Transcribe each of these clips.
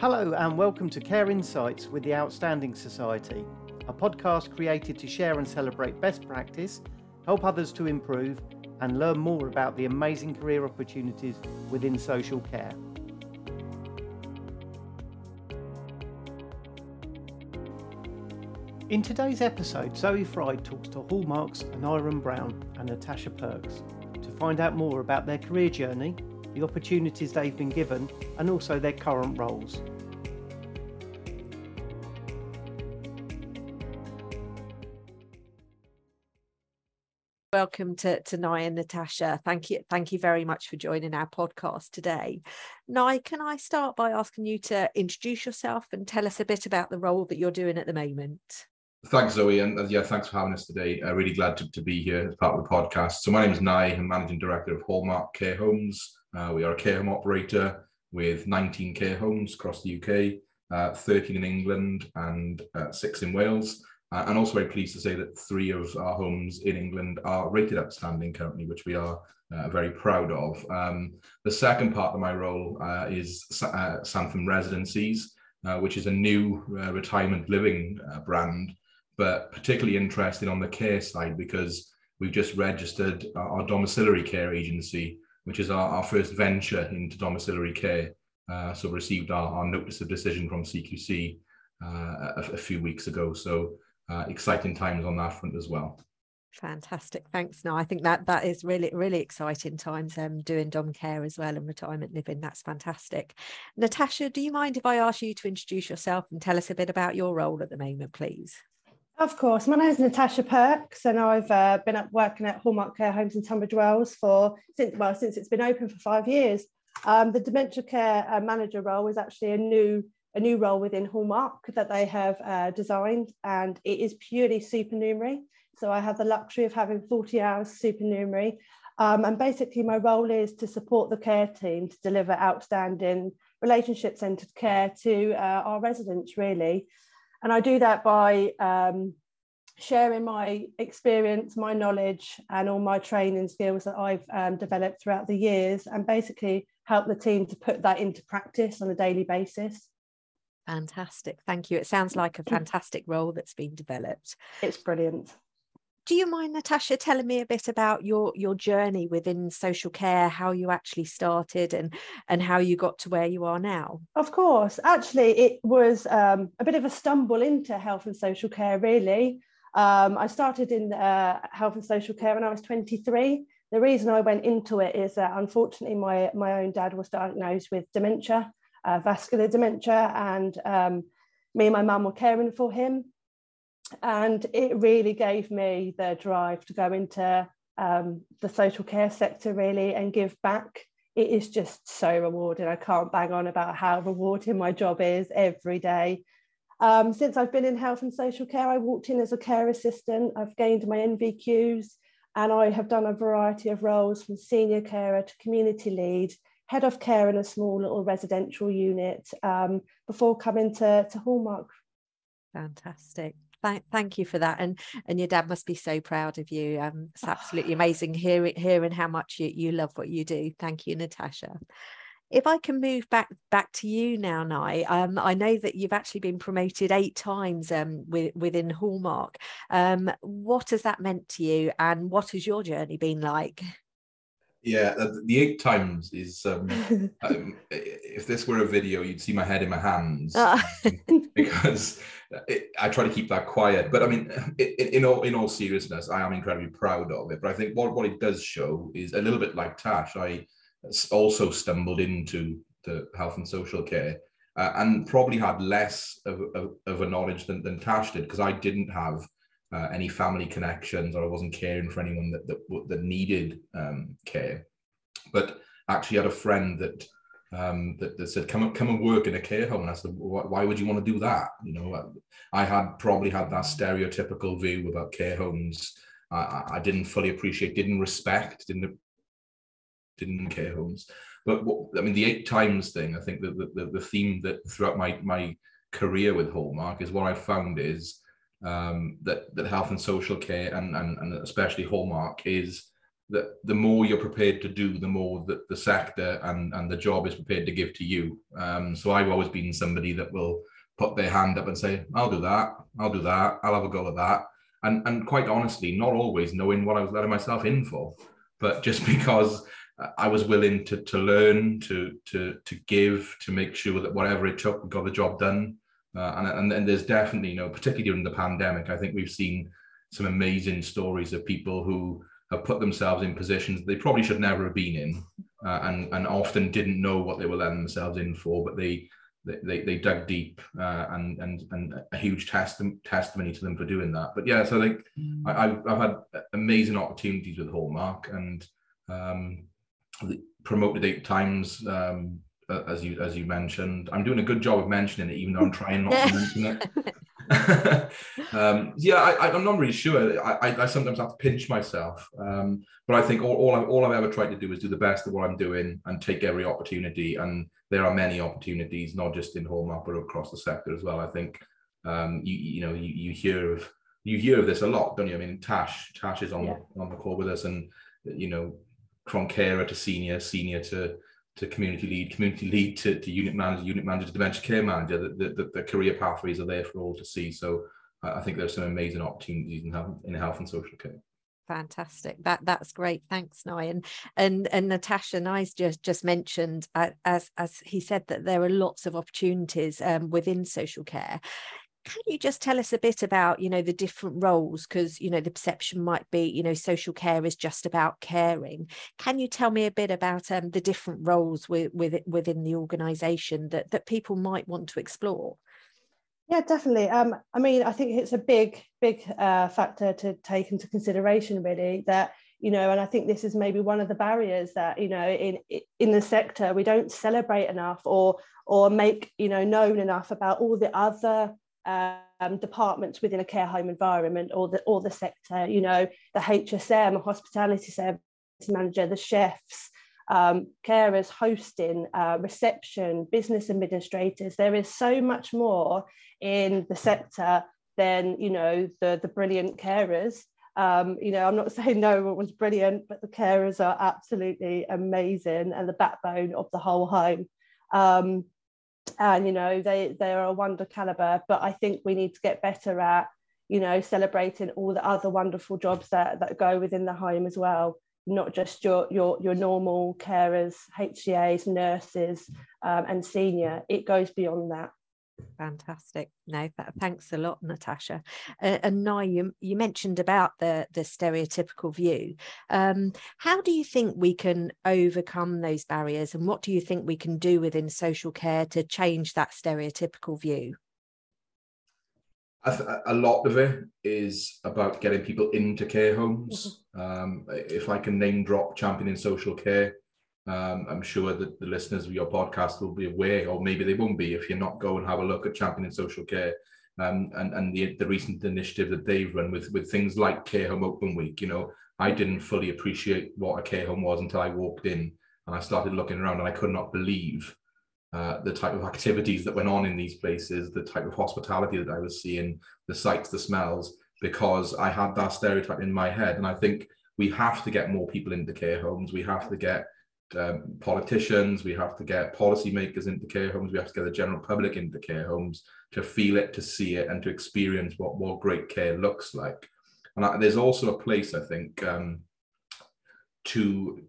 Hello, and welcome to Care Insights with the Outstanding Society, a podcast created to share and celebrate best practice, help others to improve, and learn more about the amazing career opportunities within social care. In today's episode, Zoe Fry talks to Hallmark's Aneurin Brown and Natasha Perks to find out more about their career journey, the opportunities they've been given, and also their current roles. Welcome to, to Nye and Natasha. Thank you. Thank you very much for joining our podcast today. Nye, can I start by asking you to introduce yourself and tell us a bit about the role that you're doing at the moment? Thanks, Zoe, and uh, yeah, thanks for having us today. Uh, really glad to, to be here as part of the podcast. So my name is Nye, I'm managing director of Hallmark Care Homes. Uh, we are a care home operator with 19 care homes across the UK, uh, 13 in England, and uh, six in Wales. Uh, and also very pleased to say that three of our homes in England are rated outstanding currently, which we are very proud of. Um, the second part of my role is Santham Residencies, which is a new retirement living brand but particularly interested on the care side because we've just registered our, domiciliary care agency, which is our, our first venture into domiciliary care. Uh, so received our, our, notice of decision from CQC uh, a, a, few weeks ago. So uh, exciting times on that front as well. Fantastic, thanks. No, I think that that is really really exciting times. Um, doing dom care as well and retirement living. That's fantastic. Natasha, do you mind if I ask you to introduce yourself and tell us a bit about your role at the moment, please? Of course. My name is Natasha Perks, and I've uh, been at, working at Hallmark Care Homes in Tunbridge Wells for since well since it's been open for five years. Um, the dementia care uh, manager role is actually a new a new role within Hallmark that they have uh, designed, and it is purely supernumerary. So I have the luxury of having 40 hours supernumerary, um, and basically my role is to support the care team to deliver outstanding relationship centred care to uh, our residents, really. And I do that by um, sharing my experience, my knowledge, and all my training skills that I've um, developed throughout the years, and basically help the team to put that into practice on a daily basis. Fantastic. Thank you. It sounds like a fantastic role that's been developed. It's brilliant do you mind natasha telling me a bit about your your journey within social care how you actually started and and how you got to where you are now? Of course. Actually it was um, a bit of a stumble into health and social care really. Um, i started in uh, health and social care when i was 23 the reason i went into it is that unfortunately my my own dad was diagnosed with dementia uh, vascular dementia and um, me and my mum were caring for him and it really gave me the drive to go into um, the social care sector really and give back. It is just so rewarding. I can't bang on about how rewarding my job is every day. Um, since i've been in health and social care i walked in as a care assistant. I've gained my nvqs and i have done a variety of roles from senior carer to community lead head of care in a small little residential unit um, before coming to, to hallmark. Fantastic thank, thank you for that and and your dad must be so proud of you um it's absolutely amazing hearing hearing how much you, you love what you do thank you natasha if I can move back back to you now, Nye, um, I know that you've actually been promoted eight times um, with, within Hallmark. Um, what has that meant to you, and what has your journey been like? Yeah, the eight times is. Um, um, if this were a video, you'd see my head in my hands ah. because it, I try to keep that quiet. But I mean, it, in all in all seriousness, I am incredibly proud of it. But I think what what it does show is a little bit like Tash. I also stumbled into the health and social care. Uh, and probably had less of, of, of a knowledge than, than Tash did because I didn't have uh, any family connections or I wasn't caring for anyone that that, that needed um, care. But actually had a friend that um, that, that, said, "Come come and work in a care home." And I said, "Why would you want to do that?" You know, I had probably had that stereotypical view about care homes. I, I didn't fully appreciate, didn't respect, didn't didn't care homes. But what, I mean, the eight times thing. I think that the, the, the theme that throughout my my career with Hallmark is what I found is um, that that health and social care and, and and especially Hallmark is that the more you're prepared to do, the more that the sector and, and the job is prepared to give to you. Um, so I've always been somebody that will put their hand up and say, I'll do that, I'll do that, I'll have a go at that. And, and quite honestly, not always knowing what I was letting myself in for, but just because I was willing to, to learn, to, to, to give, to make sure that whatever it took, we got the job done. Uh, and, and, and there's definitely, you know, particularly during the pandemic, I think we've seen some amazing stories of people who have put themselves in positions they probably should never have been in, uh, and and often didn't know what they were letting themselves in for, but they they, they dug deep uh, and and and a huge test, testimony to them for doing that. But yeah, so like mm. I, I've had amazing opportunities with Hallmark and um, promoted eight times um, as you as you mentioned. I'm doing a good job of mentioning it, even though I'm trying not to mention it. um, yeah, I, am not really sure. I, I, sometimes have to pinch myself, um, but I think all, all, I, all I've ever tried to do is do the best of what I'm doing and take every opportunity. And there are many opportunities, not just in Hallmark but across the sector as well. I think um, you you know you, you hear of you hear of this a lot, don't you? I mean, Tash Tash is on yeah. the, on the call with us, and you know, from carer to senior, senior to to community lead, community lead to, to unit manager, unit manager to dementia care manager. The, the, the career pathways are there for all to see. So I think there's some amazing opportunities in health, in health and social care fantastic that that's great thanks Nye and and and Natasha Nye's just just mentioned uh, as as he said that there are lots of opportunities um, within social care can you just tell us a bit about you know the different roles? Because you know the perception might be you know social care is just about caring. Can you tell me a bit about um, the different roles with, with within the organization that that people might want to explore? Yeah definitely. Um, i mean i think it's a big big uh, factor to take into consideration really that you know and i think this is maybe one of the barriers that you know in in the sector we don't celebrate enough or or make you know known enough about all the other um, departments within a care home environment or the or the sector, you know, the HSM, hospitality service manager, the chefs, um, carers, hosting, uh, reception, business administrators. There is so much more in the sector than you know the the brilliant carers. Um, you know, I'm not saying no one was brilliant, but the carers are absolutely amazing and the backbone of the whole home. Um, and you know they they are a wonder caliber but i think we need to get better at you know celebrating all the other wonderful jobs that that go within the home as well. Not just your your your normal carers hcas nurses um, and senior. It goes beyond that Fantastic. No, thanks a lot, Natasha. Uh, and now you you mentioned about the the stereotypical view. Um, how do you think we can overcome those barriers, and what do you think we can do within social care to change that stereotypical view? a lot of it is about getting people into care homes. Mm-hmm. Um, if I can name drop championing social care, um, I'm sure that the listeners of your podcast will be aware, or maybe they won't be, if you're not go and have a look at championing social care um, and and the the recent initiative that they've run with with things like Care Home Open Week. You know, I didn't fully appreciate what a care home was until I walked in and I started looking around, and I could not believe uh, the type of activities that went on in these places, the type of hospitality that I was seeing, the sights, the smells, because I had that stereotype in my head, and I think we have to get more people into care homes. We have to get um, politicians, we have to get policymakers into care homes, we have to get the general public into care homes to feel it, to see it, and to experience what, what great care looks like. And I, there's also a place, I think, um, to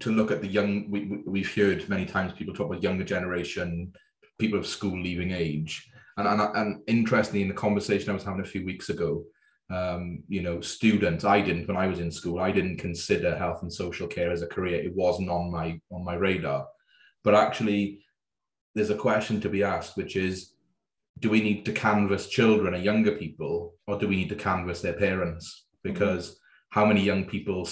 to look at the young. We, we've heard many times people talk about younger generation, people of school leaving age, and and, and interestingly, in the conversation I was having a few weeks ago, um, you know, students. I didn't when I was in school. I didn't consider health and social care as a career. It wasn't on my on my radar. But actually, there's a question to be asked, which is, do we need to canvass children or younger people, or do we need to canvass their parents? Because mm-hmm. how many young people,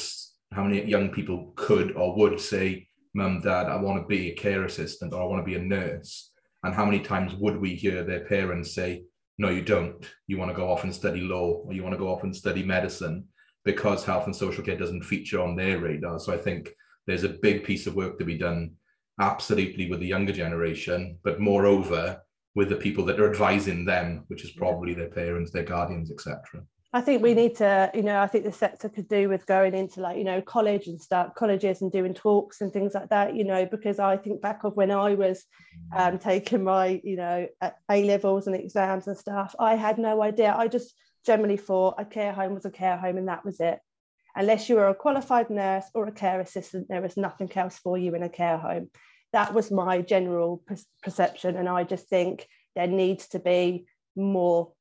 how many young people could or would say, "Mum, Dad, I want to be a care assistant or I want to be a nurse," and how many times would we hear their parents say, no, you don't. You want to go off and study law or you want to go off and study medicine because health and social care doesn't feature on their radar. So I think there's a big piece of work to be done absolutely with the younger generation, but moreover with the people that are advising them, which is probably their parents, their guardians, etc. I think we need to, you know, I think the sector could do with going into like, you know, college and stuff, colleges and doing talks and things like that, you know, because I think back of when I was um, taking my, you know, A levels and exams and stuff, I had no idea. I just generally thought a care home was a care home and that was it. Unless you were a qualified nurse or a care assistant, there was nothing else for you in a care home. That was my general perception. And I just think there needs to be more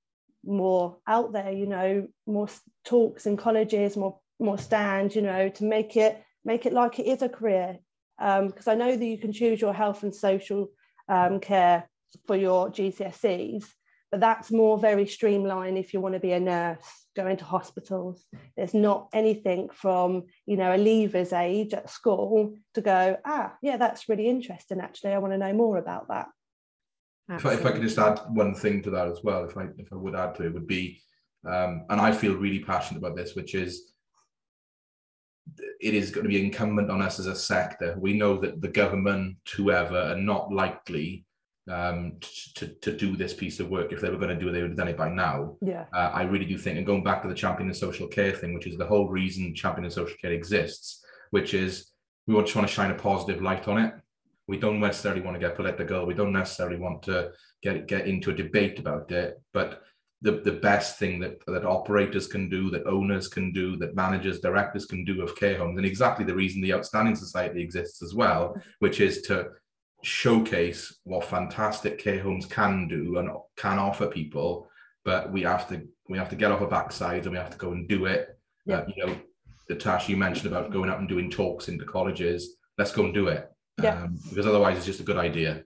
more out there you know more talks in colleges more more stands you know to make it make it like it is a career. Because um, I know that you can choose your health and social um, care for your GCSEs but that's more very streamlined if you want to be a nurse going to hospitals. There's not anything from you know a leavers age at school to go ah yeah that's really interesting actually I want to know more about that if I, if I, could just add one thing to that as well, if I if I would add to it, would be, um, and I feel really passionate about this, which is it is going to be incumbent on us as a sector. We know that the government, whoever, are not likely um, to, to do this piece of work. If they were going to do it, they would have done it by now. Yeah. Uh, I really do think, and going back to the champion of social care thing, which is the whole reason champion of social care exists, which is we just want to shine a positive light on it. We don't necessarily want to get political. We don't necessarily want to get get into a debate about it. But the, the best thing that, that operators can do, that owners can do, that managers, directors can do of care homes, and exactly the reason the Outstanding Society exists as well, which is to showcase what fantastic care homes can do and can offer people. But we have to we have to get off our backsides and we have to go and do it. Yeah. Uh, you know, the Tash you mentioned about going out and doing talks into colleges. Let's go and do it yeah. Um, because otherwise it's just a good idea.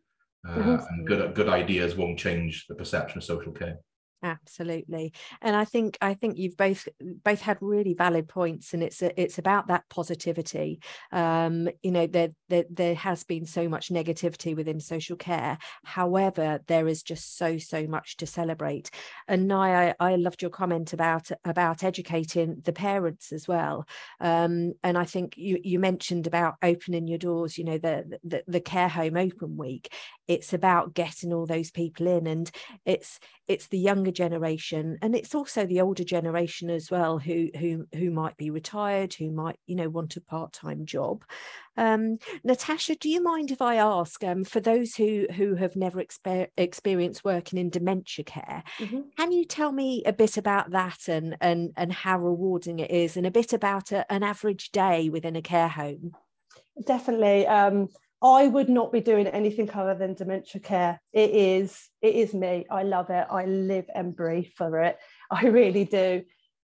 Uh, mm-hmm. and good good ideas won't change the perception of social care absolutely. And i think i think you've both both had really valid points and it's a, it's about that positivity. Um you know there, there there has been so much negativity within social care. However there is just so so much to celebrate. And I, I loved your comment about about educating the parents as well. Um and i think you you mentioned about opening your doors you know the the, the care home open week. It's about getting all those people in and it's it's the younger generation and it's also the older generation as well who who who might be retired who might you know want a part-time job um, natasha do you mind if i ask um, for those who who have never exper- experienced working in dementia care mm-hmm. can you tell me a bit about that and and and how rewarding it is and a bit about a, an average day within a care home definitely um, I would not be doing anything other than dementia care. It is, it is me. I love it. I live and breathe for it. I really do.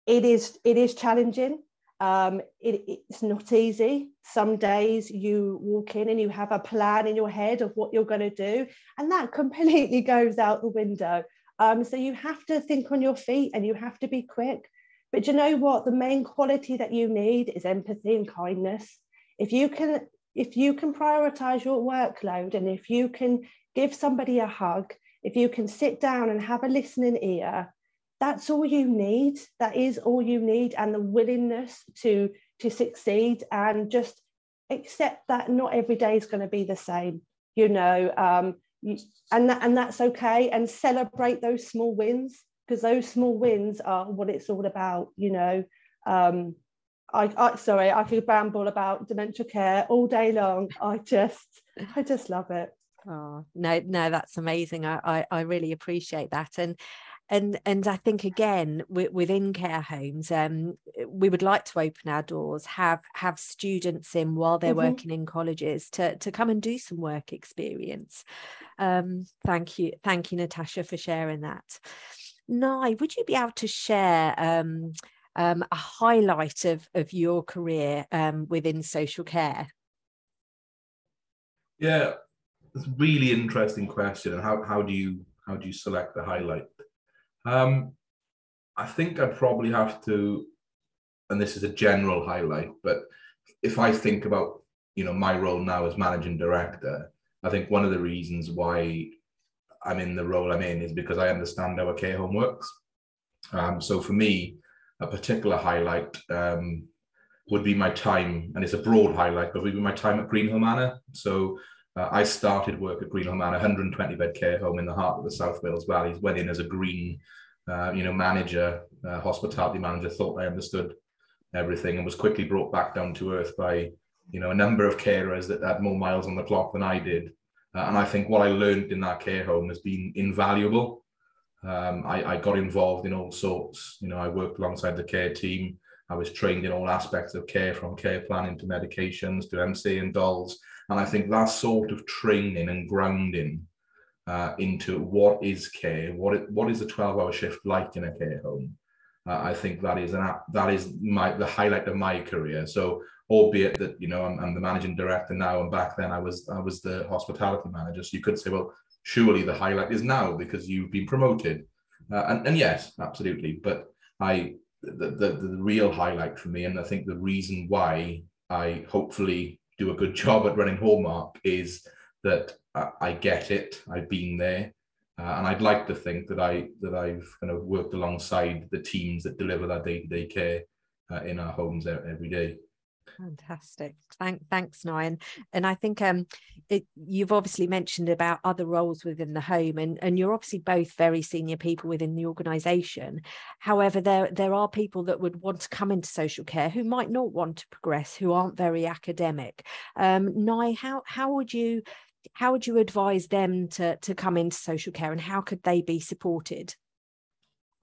It is, it is challenging. Um, it, it's not easy. Some days you walk in and you have a plan in your head of what you're going to do, and that completely goes out the window. Um, so you have to think on your feet and you have to be quick. But you know what? The main quality that you need is empathy and kindness. If you can if you can prioritize your workload and if you can give somebody a hug, if you can sit down and have a listening ear, that's all you need. That is all you need, and the willingness to to succeed and just accept that not every day is going to be the same. You know, um, you, and that, and that's okay. And celebrate those small wins because those small wins are what it's all about. You know, um, I, I sorry, I could ramble about dementia care all day long. I just, I just love it. Oh no, no, that's amazing. I, I, I really appreciate that, and and and I think again within care homes, um, we would like to open our doors, have have students in while they're mm-hmm. working in colleges to to come and do some work experience. Um, thank you, thank you, Natasha, for sharing that. Nye, would you be able to share? Um, um, a highlight of, of your career um, within social care? Yeah, it's a really interesting question. And how, how do you how do you select the highlight? Um, I think I probably have to, and this is a general highlight, but if I think about you know my role now as managing director, I think one of the reasons why I'm in the role I'm in is because I understand how a care home works. Um, so for me, a particular highlight um, would be my time, and it's a broad highlight, but would be my time at Greenhill Manor. So uh, I started work at Greenhill Manor, 120 bed care home in the heart of the South Wales Valleys, went in as a green uh, you know, manager, uh, hospitality manager, thought I understood everything and was quickly brought back down to earth by, you know, a number of carers that had more miles on the clock than I did. Uh, and I think what I learned in that care home has been invaluable. Um, I, I got involved in all sorts. You know, I worked alongside the care team. I was trained in all aspects of care, from care planning to medications to MCA and DoLS. And I think that sort of training and grounding uh, into what is care, what it, what is a 12-hour shift like in a care home. Uh, I think that is an that is my the highlight of my career. So, albeit that you know I'm, I'm the managing director now, and back then I was I was the hospitality manager. So you could say, well, surely the highlight is now because you've been promoted, uh, and, and yes, absolutely. But I the, the the real highlight for me, and I think the reason why I hopefully do a good job at running Hallmark is that I get it. I've been there, uh, and I'd like to think that I that I've kind of worked alongside the teams that deliver that day to day care uh, in our homes every day. Fantastic. Thank, thanks, Nyan. And I think um, it, you've obviously mentioned about other roles within the home, and, and you're obviously both very senior people within the organisation. However, there there are people that would want to come into social care who might not want to progress, who aren't very academic. Um, Nye, how how would you how would you advise them to to come into social care, and how could they be supported?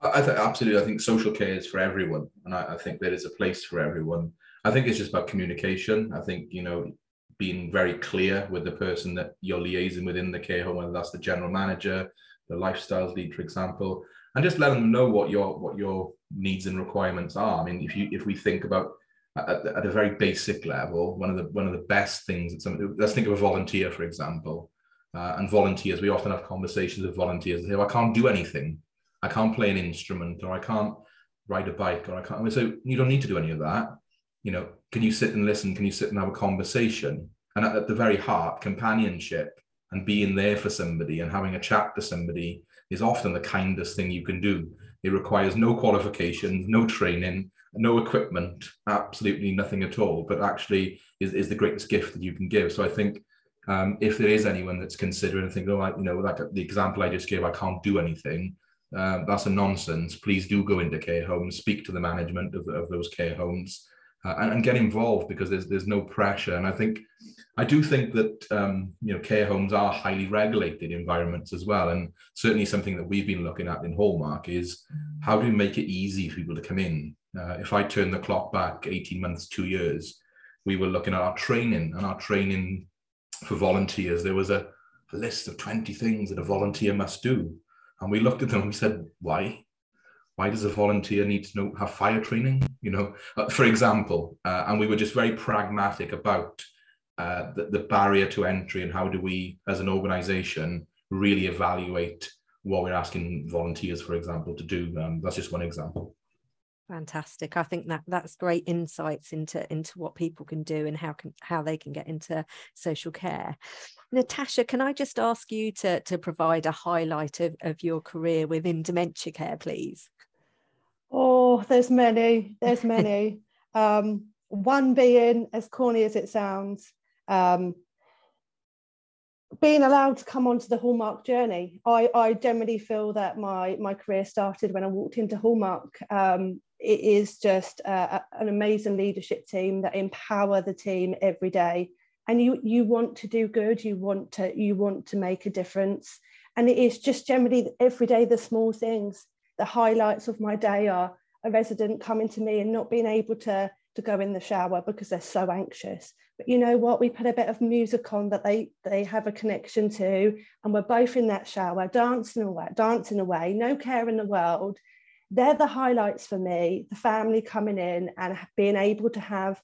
I th- absolutely. I think social care is for everyone, and I, I think there is a place for everyone. I think it's just about communication. I think you know being very clear with the person that you're liaising within the care home, whether that's the general manager, the lifestyles lead, for example, and just letting them know what your what your needs and requirements are. I mean, if you if we think about at, at, a very basic level, one of the one of the best things that some, let's think of a volunteer, for example. Uh, and volunteers, we often have conversations with volunteers. They say, well, I can't do anything. I can't play an instrument, or I can't ride a bike, or I can't. So you don't need to do any of that. You know, can you sit and listen? Can you sit and have a conversation? And at, at the very heart, companionship and being there for somebody and having a chat to somebody is often the kindest thing you can do. It requires no qualifications, no training, no equipment, absolutely nothing at all, but actually is, is the greatest gift that you can give. So I think um, if there is anyone that's considering thinking, oh, I, you know, like the example I just gave, I can't do anything. Um, that's a nonsense. Please do go into care homes, speak to the management of, of those care homes, uh, and, and, get involved because there's there's no pressure. And I think I do think that um, you know care homes are highly regulated environments as well, and certainly something that we've been looking at in Hallmark is how do we make it easy for people to come in uh, if I turn the clock back 18 months, two years, we were looking at our training and our training for volunteers. There was a, a list of 20 things that a volunteer must do. And we looked at them and we said, why? Why does a volunteer need to know have fire training? You know, uh, for example, uh, and we were just very pragmatic about uh, the, the barrier to entry and how do we, as an organization, really evaluate what we're asking volunteers, for example, to do. Um, that's just one example. Fantastic. I think that that's great insights into into what people can do and how can how they can get into social care. Natasha, can I just ask you to to provide a highlight of, of your career within dementia care, please? Oh, there's many. There's many. um, one being, as corny as it sounds, um, being allowed to come onto the Hallmark journey. I, I generally feel that my my career started when I walked into Hallmark. Um, it is just uh, an amazing leadership team that empower the team every day and you you want to do good you want to you want to make a difference and it is just generally every day the small things the highlights of my day are a resident coming to me and not being able to to go in the shower because they're so anxious. But you know what? We put a bit of music on that they they have a connection to and we're both in that shower dancing away dancing away no care in the world. They're the highlights for me the family coming in and being able to have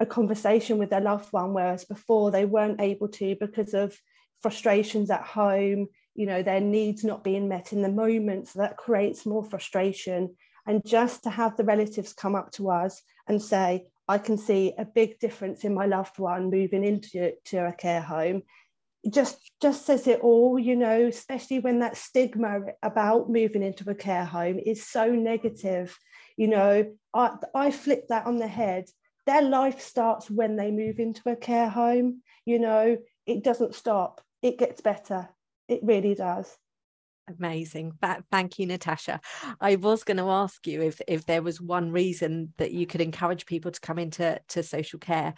a conversation with their loved one whereas before they weren't able to because of frustrations at home you know their needs not being met in the moment. So that creates more frustration. And just to have the relatives come up to us and say i can see a big difference in my loved one moving into to a care home just just says it all you know especially when that stigma about moving into a care home is so negative. You know i i flip that on the head. Their life starts when they move into a care home you know it doesn't stop. It gets better it really does Amazing. Thank you, Natasha. I was going to ask you if if there was one reason that you could encourage people to come into to social care,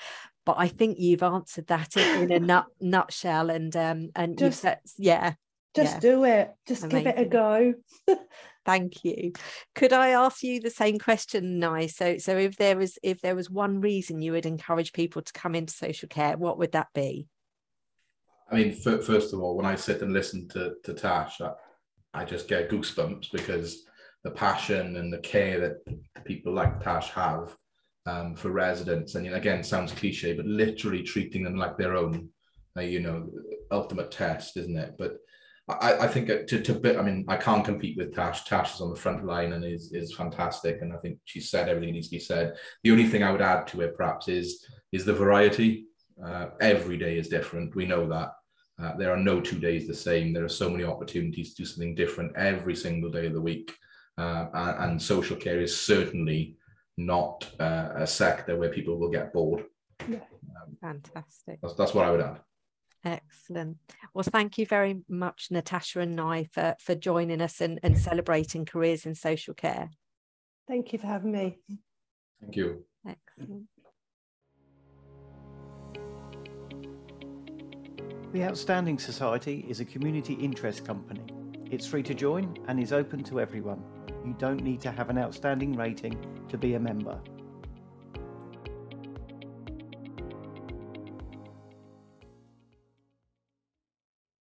but I think you've answered that in, in a nut, nutshell. And um and just, you've said, yeah, just yeah. do it. Just Amazing. give it a go. Thank you. Could I ask you the same question, Nye? So so if there was if there was one reason you would encourage people to come into social care, what would that be? I mean, first of all, when I sit and listen to, to Tash, I, I just get goosebumps because the passion and the care that people like Tash have um, for residents, and again, sounds cliche, but literally treating them like their own, uh, you know, ultimate test, isn't it? But I, I think to, to bit, I mean, I can't compete with Tash. Tash is on the front line and is is fantastic, and I think she said everything needs to be said. The only thing I would add to it, perhaps, is is the variety. Uh, every day is different. We know that. Uh, there are no two days the same. There are so many opportunities to do something different every single day of the week. Uh, and, and, social care is certainly not uh, a sector where people will get bored. Yeah. Um, Fantastic. That's, that's what I would add. Excellent. Well, thank you very much, Natasha and I, for, for joining us and, and celebrating careers in social care. Thank you for having me. Thank you. Excellent. The Outstanding Society is a community interest company. It's free to join and is open to everyone. You don't need to have an outstanding rating to be a member.